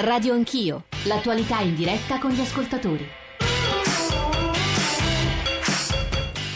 Radio Anch'io, l'attualità in diretta con gli ascoltatori.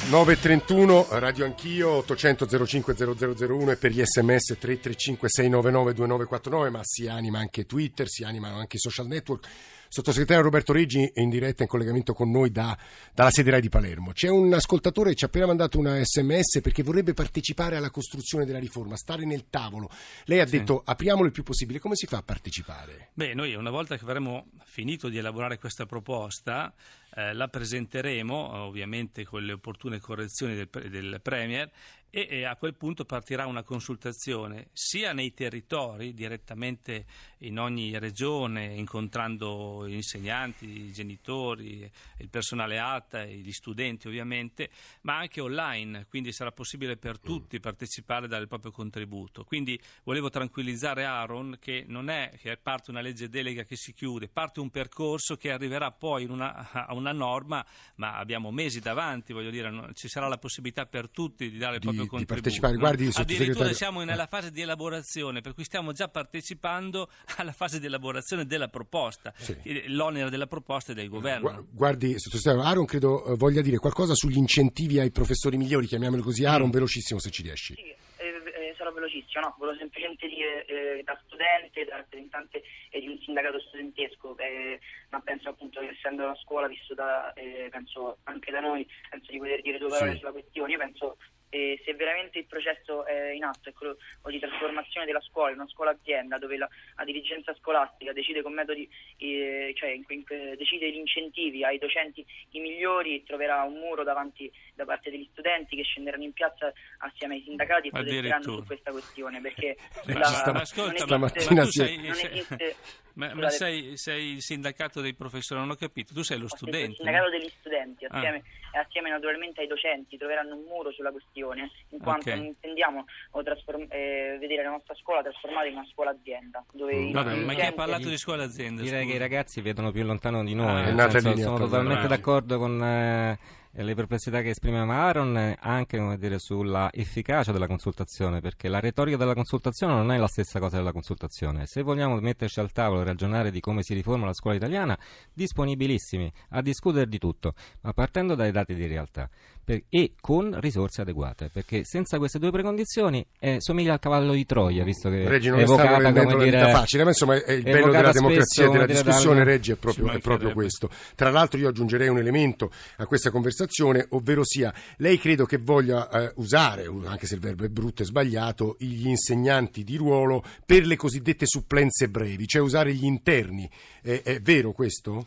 931 Radio Anch'io 800 05 0001 e per gli sms 335 699 2949 ma si anima anche Twitter, si animano anche i social network Sottosegretario Roberto Reggi è in diretta in collegamento con noi da, dalla sede RAI di Palermo. C'è un ascoltatore che ci ha appena mandato una sms perché vorrebbe partecipare alla costruzione della riforma, stare nel tavolo. Lei ha sì. detto apriamolo il più possibile, come si fa a partecipare? Beh, noi una volta che avremo finito di elaborare questa proposta eh, la presenteremo ovviamente con le opportune correzioni del, del Premier e, e, a quel punto partirà una consultazione sia nei territori, direttamente in ogni regione, incontrando gli insegnanti, i genitori, il personale ATA, gli studenti ovviamente, ma anche online, quindi sarà possibile per tutti partecipare e dare il proprio contributo. Quindi volevo tranquillizzare Aaron che non è che parte una legge delega che si chiude, parte un percorso che arriverà poi una, a una norma, ma abbiamo mesi davanti, voglio dire, ci sarà la possibilità per tutti di dare il proprio di, di partecipare. Guardi, Addirittura siamo nella fase di elaborazione, per cui stiamo già partecipando alla fase di elaborazione della proposta. Sì. L'onere della proposta è del governo. Guardi, sottosegretario, Aaron credo eh, voglia dire qualcosa sugli incentivi ai professori migliori, chiamiamoli così. Aaron, mm. velocissimo se ci riesci. Sì, eh, sarò velocissimo, no? Volevo semplicemente dire eh, da studente, da rappresentante eh, di un sindacato studentesco, eh, ma penso appunto che essendo una scuola vissuta, penso anche da noi, penso di poter dire due parole sì. sulla questione. Io penso e se veramente il processo è in atto è quello di trasformazione della scuola in una scuola azienda dove la, la dirigenza scolastica decide con metodi eh, cioè in, in, decide gli incentivi ai docenti i migliori troverà un muro davanti da parte degli studenti che scenderanno in piazza assieme ai sindacati e protesteranno su questa questione perché ma, la, ma, ascolta, non esiste, ma, sei, non esiste ma, ma sei, sei, il sindacato dei professori, non ho capito, tu sei lo studente. Il sindacato degli studenti, assieme, ah. assieme, naturalmente ai docenti, troveranno un muro sulla questione, in quanto okay. non intendiamo trasform- eh, vedere la nostra scuola trasformata in una scuola azienda. Mm. Vabbè, ma chi ha parlato di scuola azienda? Direi scusa. che i ragazzi vedono più lontano di noi, ah, senso, sono totalmente d'accordo con... Eh, le perplessità che esprimeva Aaron anche dire, sulla efficacia della consultazione, perché la retorica della consultazione non è la stessa cosa della consultazione. Se vogliamo metterci al tavolo e ragionare di come si riforma la scuola italiana, disponibilissimi a discutere di tutto, ma partendo dai dati di realtà per, e con risorse adeguate, perché senza queste due precondizioni eh, somiglia al cavallo di Troia, visto che Reggi non è evocata come dire facile, ma insomma è il bello della democrazia e della discussione, dal... Reggi, è proprio, è proprio questo. Tra l'altro io aggiungerei un elemento a questa conversazione conversazione, ovvero sia lei credo che voglia eh, usare, anche se il verbo è brutto e sbagliato, gli insegnanti di ruolo per le cosiddette supplenze brevi, cioè usare gli interni. Eh, è vero questo?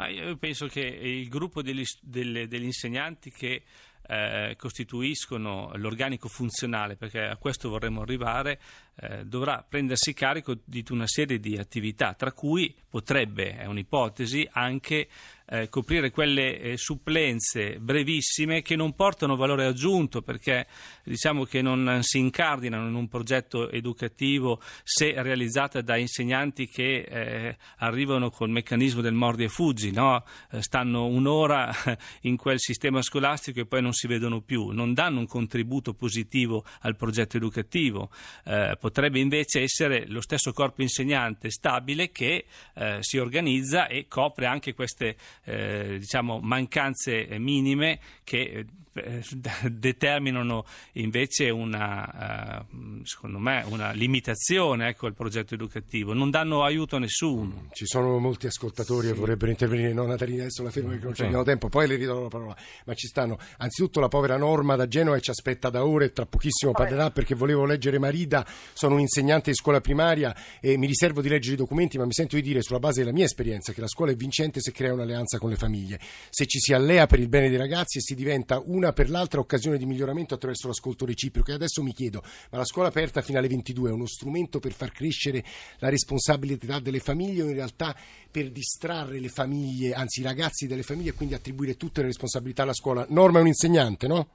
Ah, io penso che il gruppo degli, delle, degli insegnanti che eh, costituiscono l'organico funzionale, perché a questo vorremmo arrivare, eh, dovrà prendersi carico di una serie di attività, tra cui potrebbe, è un'ipotesi, anche eh, coprire quelle eh, supplenze brevissime che non portano valore aggiunto perché diciamo che non si incardinano in un progetto educativo se realizzate da insegnanti che eh, arrivano col meccanismo del mordi e fuggi, no? Eh, stanno un'ora in quel sistema scolastico e poi non si vedono più, non danno un contributo positivo al progetto educativo. Eh, potrebbe invece essere lo stesso corpo insegnante stabile che eh, si organizza e copre anche queste eh, diciamo, mancanze minime che eh, determinano invece una, uh, secondo me, una limitazione ecco, al progetto educativo, non danno aiuto a nessuno. Mm, ci sono molti ascoltatori sì. che vorrebbero intervenire, no Natalina adesso la fermo perché non sì. abbiamo tempo, poi le ridò la parola, ma ci stanno. Anzitutto la povera Norma da Genova che ci aspetta da ore. E tra pochissimo parlerà perché volevo leggere Marida, sono un insegnante di scuola primaria e mi riservo di leggere i documenti ma mi sento di dire sulla base della mia esperienza che la scuola è vincente se crea un'alleanza con le famiglie, se ci si allea per il bene dei ragazzi e si diventa una una per l'altra occasione di miglioramento attraverso l'ascolto reciproco. E adesso mi chiedo, ma la scuola aperta fino alle 22 è uno strumento per far crescere la responsabilità delle famiglie o in realtà per distrarre le famiglie, anzi i ragazzi delle famiglie e quindi attribuire tutte le responsabilità alla scuola? Norma è un insegnante, no?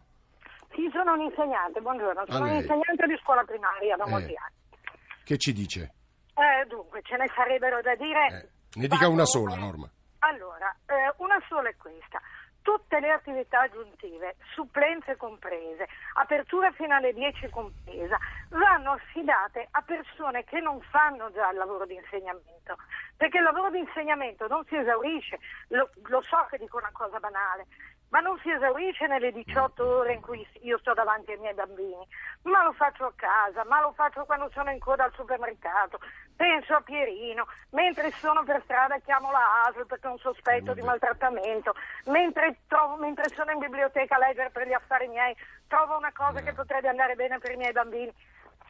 Sì, sono un insegnante, buongiorno, sono un insegnante di scuola primaria da eh. molti anni. Che ci dice? Eh, dunque, ce ne sarebbero da dire... Eh. Ne dica una sola, Norma. Allora, eh, una sola è questa tutte le attività aggiuntive, supplenze comprese, apertura fino alle 10 compresa, vanno affidate a persone che non fanno già il lavoro di insegnamento, perché il lavoro di insegnamento non si esaurisce, lo, lo so che dico una cosa banale, ma non si esaurisce nelle 18 ore in cui io sto davanti ai miei bambini, ma lo faccio a casa, ma lo faccio quando sono in coda al supermercato, penso a Pierino, mentre sono per strada chiamo la ASL perché ho un sospetto di maltrattamento, mentre, trovo, mentre sono in biblioteca a leggere per gli affari miei, trovo una cosa che potrebbe andare bene per i miei bambini.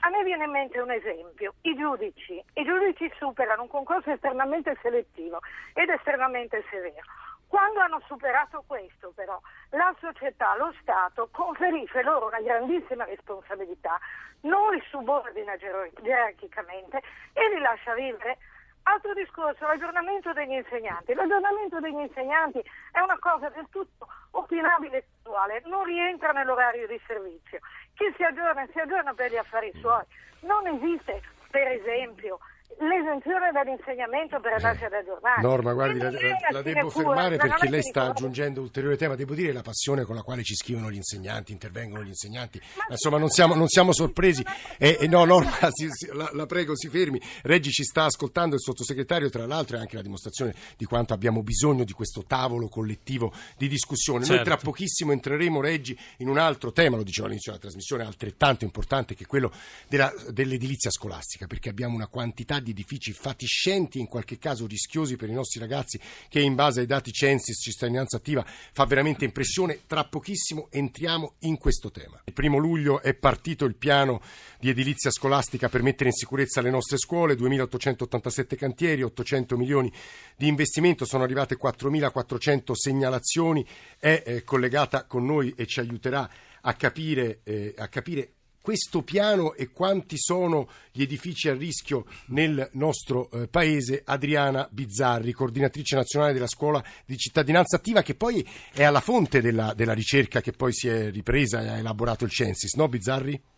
A me viene in mente un esempio, i giudici. I giudici superano un concorso estremamente selettivo ed estremamente severo. Quando hanno superato questo, però, la società, lo Stato conferisce loro una grandissima responsabilità, non li subordina gerarchicamente e li lascia vivere. Altro discorso, l'aggiornamento degli insegnanti. L'aggiornamento degli insegnanti è una cosa del tutto opinabile e attuale, non rientra nell'orario di servizio. Chi si aggiorna si aggiorna per gli affari suoi. Non esiste, per esempio, l'esenzione dall'insegnamento per andarsi ad aggiornare. Norma, guardi, la, la, la devo fermare perché lei sta aggiungendo ulteriore tema. Devo dire la passione con la quale ci scrivono gli insegnanti, intervengono gli insegnanti. Ma insomma, non siamo, non siamo sorpresi. E, e no, Norma, si, si, la, la, prego, si fermi. Reggi ci sta ascoltando, il sottosegretario, tra l'altro, è anche la dimostrazione di quanto abbiamo bisogno di questo tavolo collettivo di discussione. Certo. Noi tra pochissimo entreremo, Reggi, in un altro tema, lo dicevo all'inizio della trasmissione, altrettanto importante, che è quello della, dell'edilizia scolastica, perché abbiamo una quantità di edifici fatiscenti, in qualche caso rischiosi per i nostri ragazzi, che in base ai dati Censis, cittadinanza attiva, fa veramente impressione. Tra pochissimo entriamo in questo tema. Il primo luglio è partito il piano di edilizia scolastica per mettere in sicurezza le nostre scuole, 2.887 cantieri, 800 milioni di investimento, sono arrivate 4.400 segnalazioni, è eh, collegata con noi e ci aiuterà a capire, eh, a capire questo piano e quanti sono gli edifici a rischio nel nostro eh, paese. Adriana Bizzarri, coordinatrice nazionale della scuola di cittadinanza attiva, che poi è alla fonte della, della ricerca che poi si è ripresa e ha elaborato il Censis, no Bizzarri?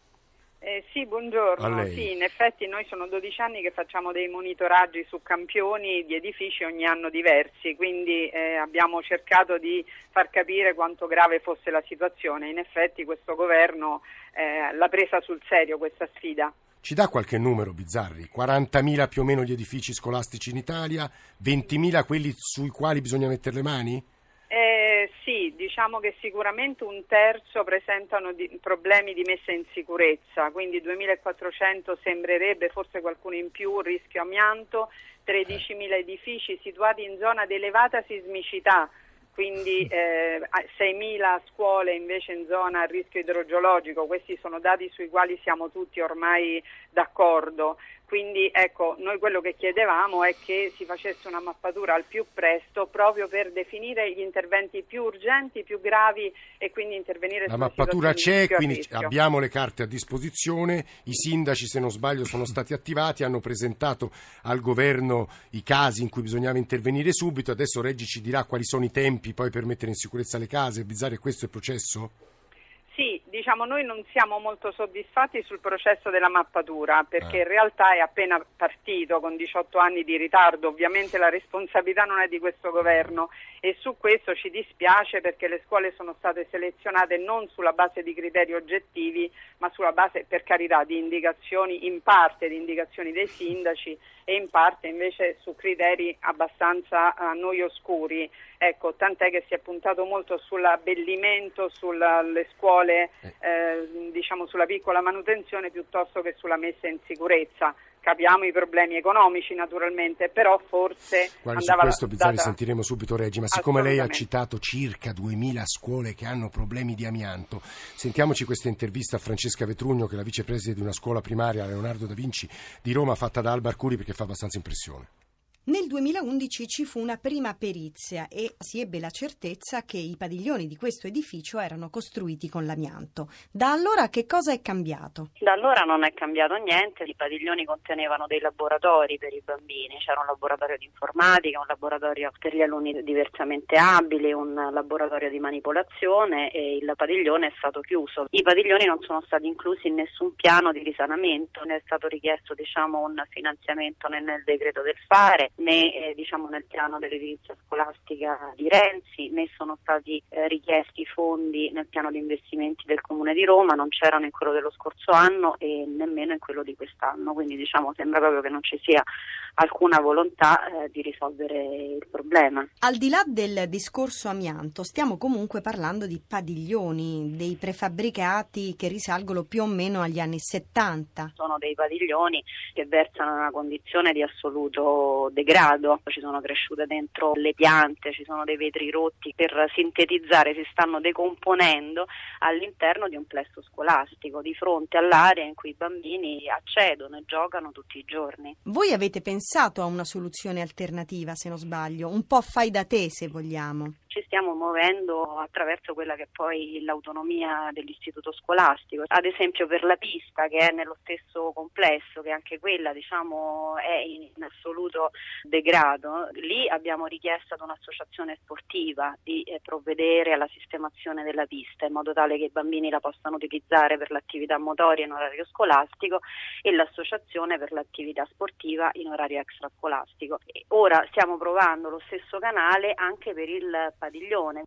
Eh, sì, buongiorno. Sì, in effetti noi sono 12 anni che facciamo dei monitoraggi su campioni di edifici ogni anno diversi, quindi eh, abbiamo cercato di far capire quanto grave fosse la situazione. In effetti questo governo eh, l'ha presa sul serio questa sfida. Ci dà qualche numero, Bizzarri? 40.000 più o meno gli edifici scolastici in Italia, 20.000 quelli sui quali bisogna mettere le mani? Sì, diciamo che sicuramente un terzo presentano di, problemi di messa in sicurezza, quindi 2400 sembrerebbe, forse qualcuno in più, rischio amianto, 13.000 edifici situati in zona di elevata sismicità, quindi eh, 6.000 scuole invece in zona a rischio idrogeologico, questi sono dati sui quali siamo tutti ormai d'accordo. Quindi ecco, noi quello che chiedevamo è che si facesse una mappatura al più presto proprio per definire gli interventi più urgenti, più gravi e quindi intervenire La mappatura c'è, quindi abbiamo le carte a disposizione, i sindaci se non sbaglio sono stati attivati, hanno presentato al governo i casi in cui bisognava intervenire subito, adesso Reggi ci dirà quali sono i tempi poi per mettere in sicurezza le case, Bizzarri, questo è il processo? Sì, diciamo noi non siamo molto soddisfatti sul processo della mappatura perché ah. in realtà è appena partito con 18 anni di ritardo, ovviamente la responsabilità non è di questo governo e su questo ci dispiace perché le scuole sono state selezionate non sulla base di criteri oggettivi ma sulla base per carità di indicazioni, in parte di indicazioni dei sindaci e in parte invece su criteri abbastanza a noi oscuri. Ecco, tant'è che si è puntato molto sull'abbellimento, sulle scuole, eh. eh, diciamo sulla piccola manutenzione piuttosto che sulla messa in sicurezza. Capiamo i problemi economici naturalmente, però forse Guardi, su questo Bizzarri sentiremo subito Reggi, ma siccome lei ha citato circa 2000 scuole che hanno problemi di amianto, sentiamoci questa intervista a Francesca Vetrugno che è la vicepresidente di una scuola primaria Leonardo da Vinci di Roma fatta da Alba Arcuri perché fa abbastanza impressione. Nel 2011 ci fu una prima perizia e si ebbe la certezza che i padiglioni di questo edificio erano costruiti con l'amianto. Da allora che cosa è cambiato? Da allora non è cambiato niente, i padiglioni contenevano dei laboratori per i bambini, c'era un laboratorio di informatica, un laboratorio per gli alunni diversamente abili, un laboratorio di manipolazione e il padiglione è stato chiuso. I padiglioni non sono stati inclusi in nessun piano di risanamento, ne è stato richiesto diciamo, un finanziamento nel, nel decreto del fare né eh, diciamo, nel piano dell'edilizia scolastica di Renzi, né sono stati eh, richiesti fondi nel piano di investimenti del Comune di Roma, non c'erano in quello dello scorso anno e nemmeno in quello di quest'anno, quindi diciamo, sembra proprio che non ci sia alcuna volontà eh, di risolvere il problema. Al di là del discorso amianto, stiamo comunque parlando di padiglioni, dei prefabbricati che risalgono più o meno agli anni 70. Sono dei padiglioni che versano in una condizione di assoluto degrado, ci sono cresciute dentro le piante, ci sono dei vetri rotti, per sintetizzare si stanno decomponendo all'interno di un plesso scolastico, di fronte all'area in cui i bambini accedono e giocano tutti i giorni. Voi avete pensato a una soluzione alternativa, se non sbaglio, un po' fai da te se vogliamo ci stiamo muovendo attraverso quella che è poi l'autonomia dell'istituto scolastico. Ad esempio per la pista che è nello stesso complesso, che anche quella diciamo, è in, assoluto degrado, lì abbiamo richiesto ad un'associazione sportiva di eh, provvedere alla sistemazione della pista in modo tale che i bambini la possano utilizzare per l'attività motoria in orario scolastico e l'associazione per l'attività sportiva in orario extrascolastico. Ora stiamo provando lo stesso canale anche per il padiglione.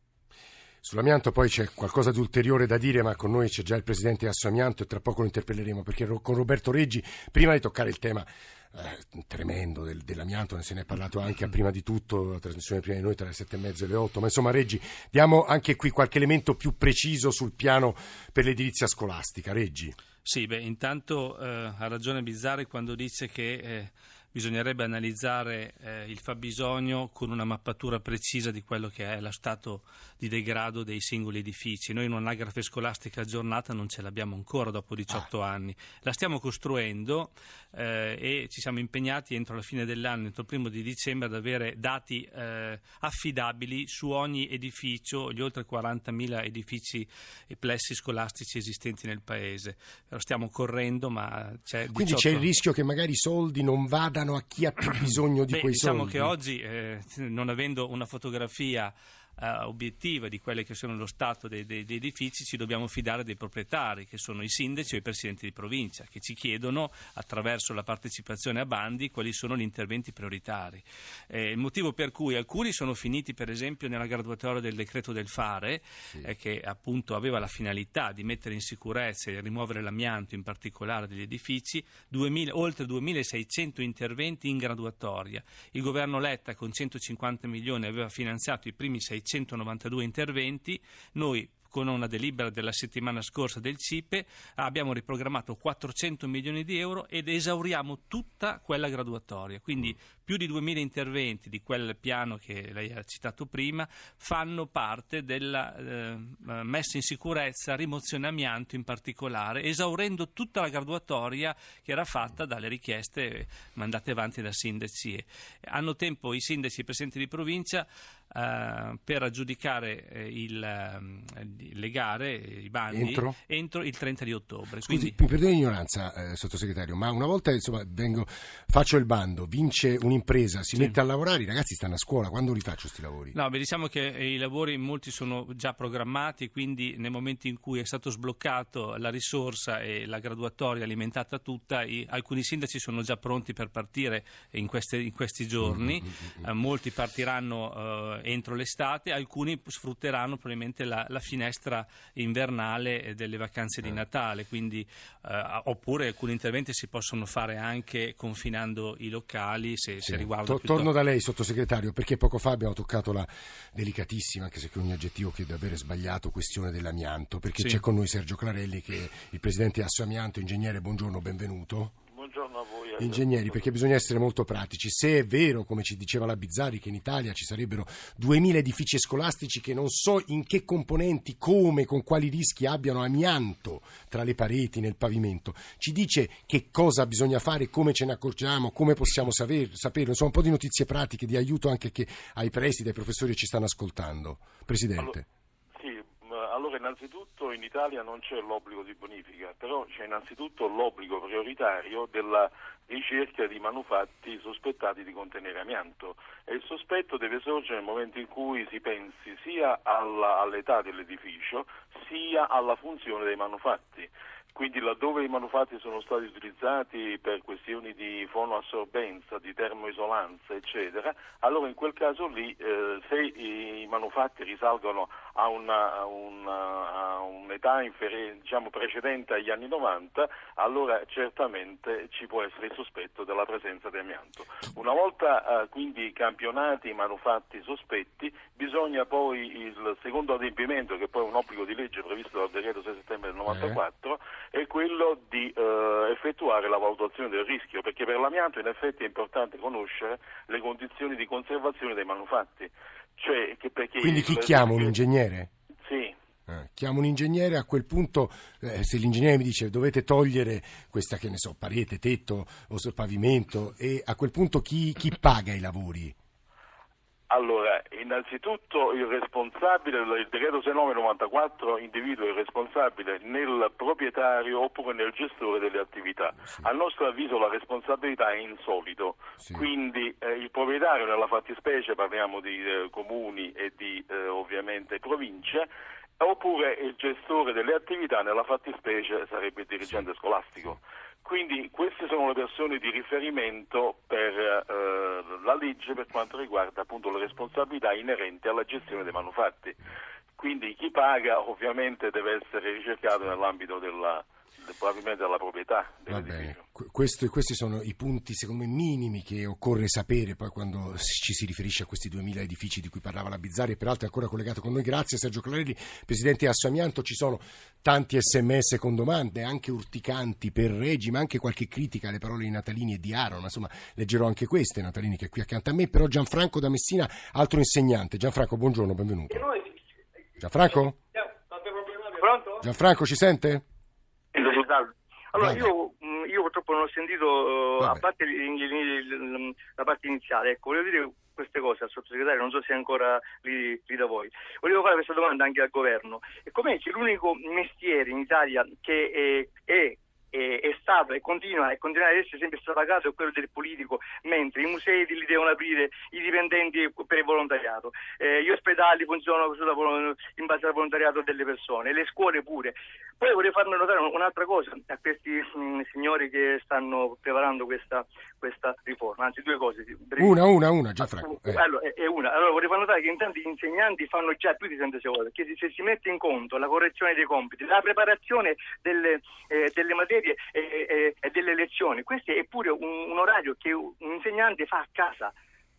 Sull'amianto poi c'è qualcosa di ulteriore da dire, ma con noi c'è già il presidente Assoamianto e tra poco lo interpelleremo, perché con Roberto Reggi, prima di toccare il tema eh, tremendo del, dell'amianto, ne se ne è parlato anche a prima di tutto, la trasmissione prima di noi tra le sette e mezzo e le otto, ma insomma Reggi, diamo anche qui qualche elemento più preciso sul piano per l'edilizia scolastica. Reggi. Sì, beh, intanto eh, ha ragione Bizzarri quando dice che... Eh, bisognerebbe analizzare eh, il fabbisogno con una mappatura precisa di quello che è lo stato di degrado dei singoli edifici. Noi in un'anagrafe scolastica aggiornata non ce l'abbiamo ancora dopo 18 ah. anni. La stiamo costruendo eh, e ci siamo impegnati entro la fine dell'anno, entro il primo di dicembre, ad avere dati eh, affidabili su ogni edificio, gli oltre 40.000 edifici e plessi scolastici esistenti nel paese. Lo stiamo correndo, ma c'è 18... Quindi c'è il rischio che magari i soldi non vadano a chi ha più bisogno di Beh, quei diciamo soldi. Diciamo che oggi, eh, non avendo una fotografia uh, obiettiva di quelli che sono lo stato dei, dei, dei, edifici, ci dobbiamo fidare dei proprietari, che sono i sindaci o i presidenti di provincia, che ci chiedono attraverso la partecipazione a bandi quali sono gli interventi prioritari. Eh, il motivo per cui alcuni sono finiti, per esempio, nella graduatoria del decreto del fare, sì. eh, che appunto aveva la finalità di mettere in sicurezza e rimuovere l'amianto, in particolare degli edifici, 2000, oltre 2600 interventi in graduatoria. Il governo Letta con 150 milioni aveva finanziato i primi 600 192 interventi, noi con una delibera della settimana scorsa del CIPE abbiamo riprogrammato 400 milioni di euro ed esauriamo tutta quella graduatoria. Quindi più di 2.000 interventi di quel piano che lei ha citato prima fanno parte della eh, messa in sicurezza, rimozione amianto in particolare, esaurendo tutta la graduatoria che era fatta dalle richieste mandate avanti da sindaci. Hanno tempo i sindaci e i presidenti di provincia Uh, per aggiudicare eh, il, uh, le gare, i bandi, entro, entro il 30 di ottobre. Scusi, Quindi... mi perdoni l'ignoranza, eh, sottosegretario, ma una volta insomma, vengo, faccio il bando, vince un un'impresa si sì. mette a lavorare, i ragazzi stanno a scuola, quando li faccio questi lavori? No, beh, diciamo che i lavori molti sono già programmati, quindi nel momento in cui è stato sbloccato la risorsa e la graduatoria alimentata tutta, i, alcuni sindaci sono già pronti per partire in, queste, in questi giorni, mm-hmm. eh, molti partiranno eh, entro l'estate, alcuni sfrutteranno probabilmente la, la finestra invernale delle vacanze di eh. Natale, quindi, eh, oppure alcuni interventi si possono fare anche confinando i locali se, sì. riguarda. To- torno da lei, sottosegretario, perché poco fa abbiamo toccato la delicatissima, anche se con un aggettivo che deve avere sbagliato, questione dell'amianto, perché sì. c'è con noi Sergio Clarelli, che è il presidente Asso Amianto, ingegnere, buongiorno, benvenuto ingegneri, perché bisogna essere molto pratici. Se è vero, come ci diceva la Bizzari, che in Italia ci sarebbero 2000 edifici scolastici che non so in che componenti, come, con quali rischi abbiano amianto tra le pareti, nel pavimento, ci dice che cosa bisogna fare, come ce ne accorgiamo, come possiamo saper, saperlo. Insomma, un po' di notizie pratiche, di aiuto anche ai presidi, ai professori che ci stanno ascoltando. Presidente. Allora allora innanzitutto in Italia non c'è l'obbligo di bonifica, però c'è innanzitutto l'obbligo prioritario della ricerca di manufatti sospettati di contenere amianto e il sospetto deve sorgere nel momento in cui si pensi sia alla, all'età dell'edificio sia alla funzione dei manufatti. Quindi laddove i manufatti sono stati utilizzati per questioni di fonoassorbenza, di termoisolanza, eccetera, allora in quel caso lì eh, se i manufatti risalgono a, una, a, una, a un'età inferi- diciamo, precedente agli anni 90, allora certamente ci può essere il sospetto della presenza di amianto. Una volta eh, quindi campionati i manufatti sospetti, bisogna poi il secondo adempimento, che poi è un obbligo di legge previsto dal decreto 6 settembre del 94, eh è quello di eh, effettuare la valutazione del rischio, perché per l'amianto in effetti è importante conoscere le condizioni di conservazione dei manufatti. Cioè, Quindi chi chiama un ingegnere? Sì. Eh, chiamo un ingegnere, a quel punto eh, se l'ingegnere mi dice dovete togliere questa che ne so, parete, tetto o pavimento e a quel punto chi, chi paga i lavori? Allora, innanzitutto il responsabile, il decreto 6994 individua il responsabile nel proprietario oppure nel gestore delle attività. Sì. A nostro avviso la responsabilità è insolito, sì. quindi eh, il proprietario nella fattispecie, parliamo di eh, comuni e di eh, ovviamente province, oppure il gestore delle attività nella fattispecie sarebbe il dirigente sì. scolastico. Quindi queste sono le persone di riferimento per eh, la legge per quanto riguarda appunto le responsabilità inerenti alla gestione dei manufatti. Quindi chi paga ovviamente deve essere ricercato nell'ambito della, probabilmente della proprietà dell'edificio. Questo, questi sono i punti, secondo me, minimi che occorre sapere poi quando ci si riferisce a questi 2000 edifici di cui parlava la Bizzarri e peraltro è ancora collegato con noi. Grazie Sergio Clarelli, Presidente Assamianto. Ci sono tanti sms con domande, anche urticanti per Regi, ma anche qualche critica alle parole di Natalini e di Aaron. Insomma, leggerò anche queste, Natalini che è qui accanto a me. Però Gianfranco da Messina, altro insegnante. Gianfranco, buongiorno, benvenuto. Gianfranco? Pronto? Gianfranco, ci sente? Allora, io, mm, io, purtroppo non ho sentito, Vabbè. a parte la parte iniziale, ecco, volevo dire queste cose al sottosegretario, non so se è ancora lì, lì, da voi. Volevo fare questa domanda anche al governo. E com'è che l'unico mestiere in Italia che è, è è, è stato e continua e continuerà ad essere sempre strapagato è quello del politico, mentre i musei li devono aprire i dipendenti per il volontariato, eh, gli ospedali funzionano in base al volontariato delle persone, le scuole pure. Poi vorrei farmi notare un'altra cosa a questi mh, mm, signori che stanno preparando questa, questa riforma, anzi due cose. Una, una, una, già Franco. Eh. Allora, è, una. Allora vorrei far notare che intanto gli insegnanti fanno già più di 36 ore, che se si mette in conto la correzione dei compiti, la preparazione delle, eh, delle materie e, e, e delle lezioni. Questo è pure un, un, orario che un insegnante fa a casa.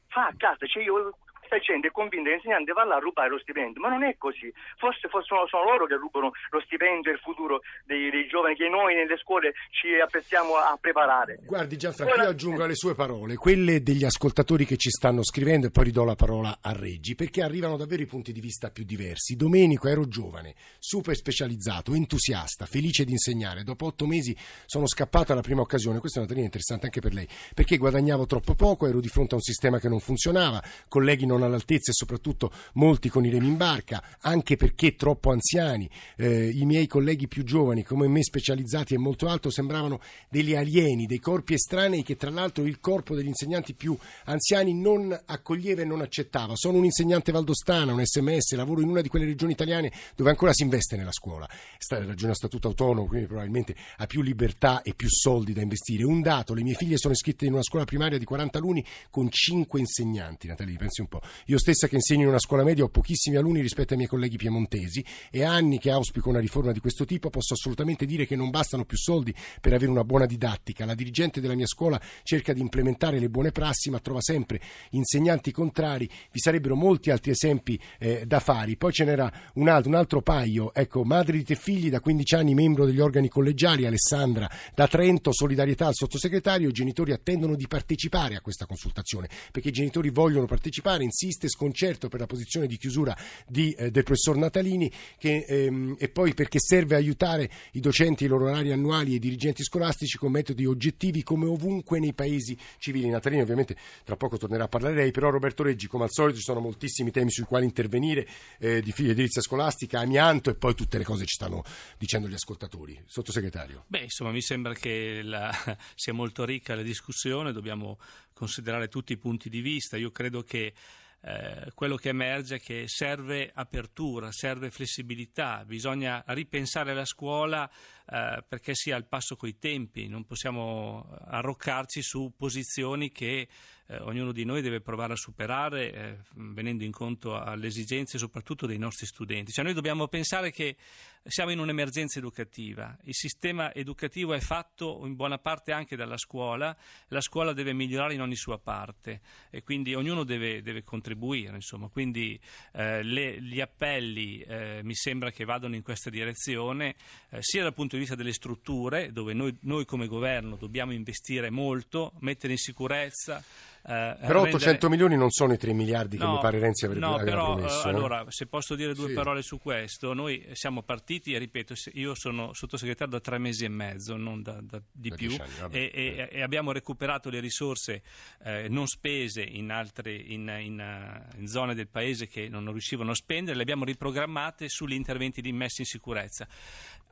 Fa a casa, cioè io questa gente è convinta che l'insegnante va là a rubare lo stipendio, ma non è così. Forse, forse sono, sono, loro che rubano lo stipendio e il futuro dei, dei, giovani che noi nelle scuole ci apprestiamo a preparare. Guardi Gianfranco, Ora... io aggiungo alle sue parole quelle degli ascoltatori che ci stanno scrivendo e poi ridò la parola a Reggi, perché arrivano davvero i punti di vista più diversi. Domenico ero giovane, super specializzato, entusiasta, felice di insegnare. Dopo otto mesi sono scappato alla prima occasione. Questa è una teoria interessante anche per lei, perché guadagnavo troppo poco, ero di fronte a un sistema che non funzionava, colleghi non non all'altezza e soprattutto molti con i remi in barca, anche perché troppo anziani. Eh, I miei colleghi più giovani, come me specializzati e molto alto, sembravano degli alieni, dei corpi estranei che tra l'altro il corpo degli insegnanti più anziani non accoglieva e non accettava. Sono un insegnante valdostana, un sms, lavoro in una di quelle regioni italiane dove ancora si investe nella scuola. Sta ragione a statuto autonomo, quindi probabilmente ha più libertà e più soldi da investire. Un dato, le mie figlie sono iscritte in una scuola primaria di 40 alunni con 5 insegnanti. Natalie, pensi un po'. Io stessa che insegno in una scuola media ho pochissimi alunni rispetto ai miei colleghi piemontesi e anni che auspico una riforma di questo tipo posso assolutamente dire che non bastano più soldi per avere una buona didattica. La dirigente della mia scuola cerca di implementare le buone prassi ma trova sempre insegnanti contrari. Vi sarebbero molti altri esempi eh, da fare. Poi ce n'era un altro, un altro paio. Ecco, madre di te figli da 15 anni membro degli organi collegiali, Alessandra da Trento, solidarietà al sottosegretario. I genitori attendono di partecipare a questa consultazione perché i genitori vogliono partecipare, insiste sconcerto per la posizione di chiusura di, eh, del professor Natalini che, ehm, e poi perché serve aiutare i docenti, i loro orari annuali e i dirigenti scolastici con metodi oggettivi come ovunque nei paesi civili. Natalini ovviamente tra poco tornerà a parlare lei, però Roberto Reggi come al solito ci sono moltissimi temi sui quali intervenire, eh, di edilizia scolastica, amianto e poi tutte le cose ci stanno dicendo gli ascoltatori. Sottosegretario. Beh, insomma, mi sembra che la, sia molto ricca la discussione, dobbiamo considerare tutti i punti di vista. Io credo che eh, quello che emerge è che serve apertura, serve flessibilità, bisogna ripensare la scuola eh, perché sia al passo coi tempi, non possiamo arroccarci su posizioni che eh, ognuno di noi deve provare a superare eh, venendo incontro alle esigenze soprattutto dei nostri studenti. Cioè noi dobbiamo pensare che siamo in un'emergenza educativa, il sistema educativo è fatto in buona parte anche dalla scuola, la scuola deve migliorare in ogni sua parte e quindi ognuno deve, deve contribuire. Insomma. Quindi eh, le, gli appelli eh, mi sembra che vadano in questa direzione, sia dal punto di vista delle strutture, dove noi, noi come governo dobbiamo investire molto, mettere in sicurezza. Eh, però 800 rendere... milioni non sono i 3 miliardi che no, mi pare Renzi avrebbe no, però, promesso. Uh, allora, se posso dire due sì. parole su questo, noi siamo partiti e ripeto, io sono sottosegretario da tre mesi e mezzo, non da, da, di da più, anni, e, e, e, abbiamo recuperato le risorse eh, non spese in, altre, in, in, in, zone del paese che non riuscivano a spendere, le abbiamo riprogrammate sugli interventi di messa in sicurezza.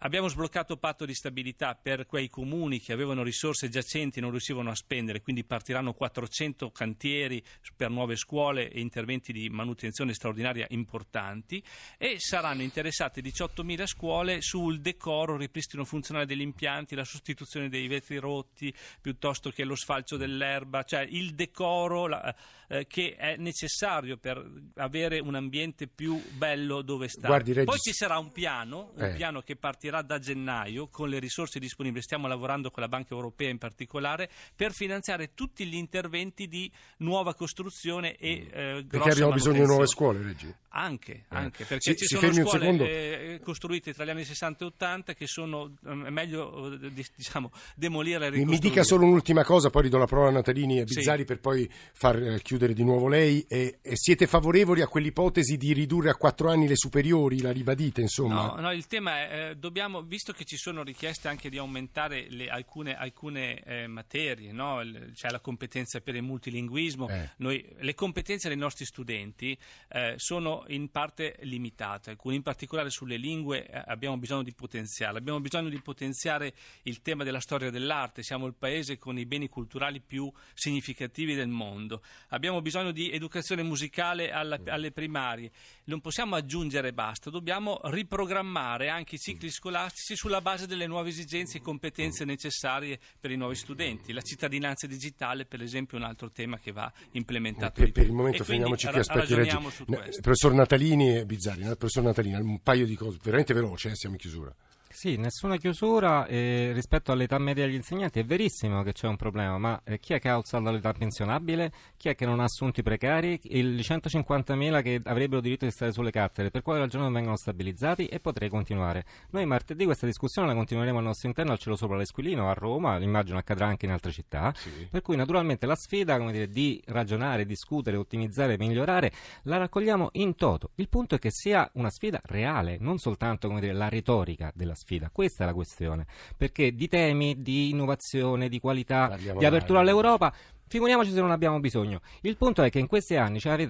Abbiamo sbloccato il patto di stabilità per quei comuni che avevano risorse giacenti e non riuscivano a spendere, quindi partiranno 400 cantieri per nuove scuole e interventi di manutenzione straordinaria importanti e saranno interessate 18.000 scuole sul decoro, ripristino funzionale degli impianti, la sostituzione dei vetri rotti piuttosto che lo sfalcio dell'erba, cioè il decoro la, eh, che è necessario per avere un ambiente più bello dove stare. Guardi, Poi ci sarà un piano, un eh. piano che partirà da gennaio con le risorse disponibili, stiamo lavorando con la Banca Europea in particolare, per finanziare tutti gli interventi di nuova costruzione e eh, Perché abbiamo bisogno di nuove scuole, Reggi? Anche, eh. anche perché si, ci sono scuole eh, costruite tra gli anni 60 e 80 che sono ehm, meglio eh, diciamo, demolire e ricostruire. Mi dica solo un'ultima cosa, poi ridò la parola a Natalini e Bizzari sì. per poi far eh, chiudere di nuovo lei. E, e siete favorevoli a quell'ipotesi di ridurre a quattro anni le superiori? La ribadite, insomma? No, no il tema è, eh, dobbiamo, visto che ci sono richieste anche di aumentare le, alcune, alcune eh, materie, no? c'è cioè la competenza per il multilinguismo, noi, le competenze dei nostri studenti sono in parte limitate, alcune in particolare sulle lingue eh, abbiamo bisogno di potenziare, abbiamo bisogno di potenziare il tema della storia dell'arte, siamo il paese con i beni culturali più significativi del mondo, abbiamo bisogno di educazione musicale alla, alle primarie, non possiamo aggiungere basta, dobbiamo riprogrammare anche i cicli scolastici sulla base delle nuove esigenze e competenze necessarie per i nuovi studenti, la cittadinanza digitale per esempio è un altro tema che va implementato. Per, per il momento fermiamoci qui, aspetti Reggi. Professor Natalini e Bizzarri, il professor Natalini, un paio di cose, veramente veloce, eh, siamo in chiusura. Sì, nessuna chiusura eh, rispetto all'età media degli insegnanti. È verissimo che c'è un problema, ma eh, chi è che ha alzato l'età pensionabile? Chi è che non ha assunti precari? I 150.000 che avrebbero diritto di stare sulle cattedre, per quale ragione non vengono stabilizzati? E potrei continuare. Noi martedì questa discussione la continueremo al nostro interno al cielo sopra l'Esquilino a Roma, immagino accadrà anche in altre città. Sì. Per cui naturalmente la sfida dire, di ragionare, discutere, ottimizzare, migliorare la raccogliamo in toto. Il punto è che sia una sfida reale, non soltanto dire, la retorica della sfida sfida. Questa è la questione. Perché di temi, di innovazione, di qualità, Parliamo di apertura all'Europa Figuriamoci se non abbiamo bisogno. Il punto è che in questi anni cioè,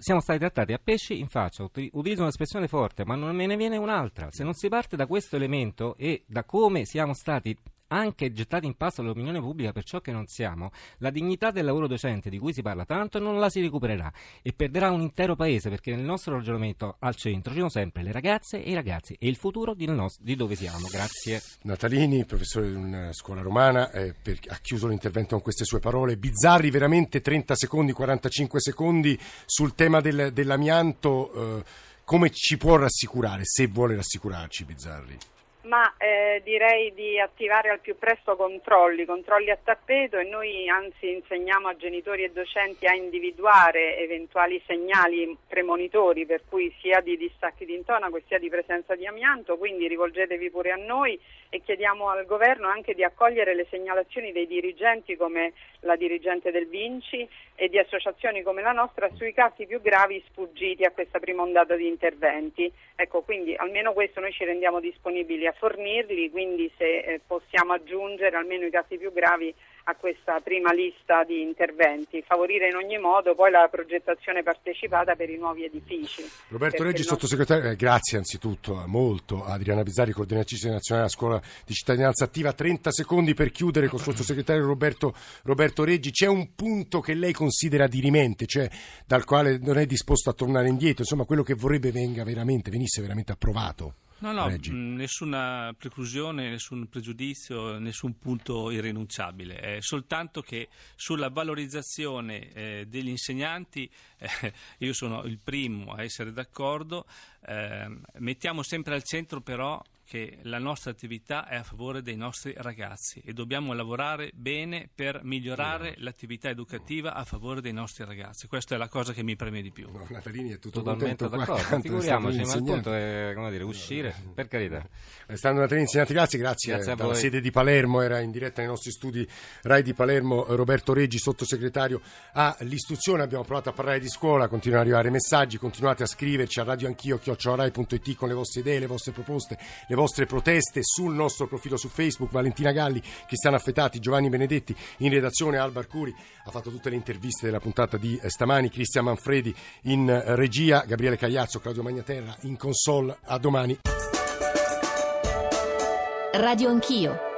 siamo stati trattati a pesci in faccia. Utilizzo un'espressione forte, ma non me ne viene un'altra. Se non si parte da questo elemento e da come siamo stati anche gettati in pasto all'opinione pubblica per ciò che non siamo, la dignità del lavoro docente di cui si parla tanto non la si recupererà e perderà un intero paese perché nel nostro ragionamento al centro ci sono sempre le ragazze e i ragazzi e il futuro di, nos- di dove siamo. Grazie. Natalini, professore di una scuola romana, eh, per, ha chiuso l'intervento con queste sue parole. Bizzarri, veramente 30 secondi, 45 secondi sul tema del, dell'amianto. Eh, come ci può rassicurare, se vuole rassicurarci, Bizzarri? Ma eh, direi di attivare al più presto controlli, controlli a tappeto e noi anzi insegniamo a genitori e docenti a individuare eventuali segnali premonitori per cui sia di distacchi di intonaco sia di presenza di amianto, quindi rivolgetevi pure a noi e chiediamo al governo anche di accogliere le segnalazioni dei dirigenti come la dirigente del Vinci e di associazioni come la nostra sui casi più gravi sfuggiti a questa prima ondata di interventi. Ecco, quindi almeno questo noi ci rendiamo disponibili a fornirli, quindi se eh, possiamo aggiungere almeno i casi più gravi a questa prima lista di interventi, favorire in ogni modo poi la progettazione partecipata per i nuovi edifici. Roberto Reggi, non... sottosegretario, eh, grazie anzitutto molto a Adriana Bizzari, coordinatrice nazionale della scuola di cittadinanza attiva. 30 secondi per chiudere con il sottosegretario Roberto, Roberto Reggi. C'è un punto che lei considera dirimente, cioè dal quale non è disposto a tornare indietro, insomma quello che vorrebbe venga veramente, venisse veramente approvato? No, no, mh, nessuna preclusione, nessun pregiudizio, nessun punto irrinunciabile, è soltanto che sulla valorizzazione eh, degli insegnanti eh, io sono il primo a essere d'accordo, eh, mettiamo sempre al centro però che la nostra attività è a favore dei nostri ragazzi e dobbiamo lavorare bene per migliorare no. l'attività educativa a favore dei nostri ragazzi. Questa è la cosa che mi preme di più. No, Natalini è tutto totalmente d'accordo. Figuriamoci, ma il punto è come dire, uscire, per carità. Stando Natalini, insegnanti, grazie, grazie, grazie a dalla sede di Palermo, era in diretta nei nostri studi Rai di Palermo Roberto Reggi, sottosegretario all'istruzione. Abbiamo provato a parlare di scuola, continuano ad arrivare messaggi, continuate a scriverci a radioanchio chiocciorai.it con le vostre idee, le vostre proposte, le vostre proteste sul nostro profilo su Facebook. Valentina Galli, Cristiano Affetati, Giovanni Benedetti in redazione, Alba Arcuri ha fatto tutte le interviste della puntata di eh, stamani, Cristian Manfredi in eh, regia, Gabriele Cagliazzo, Claudio Magnaterra in console. A domani. Radio Anch'io.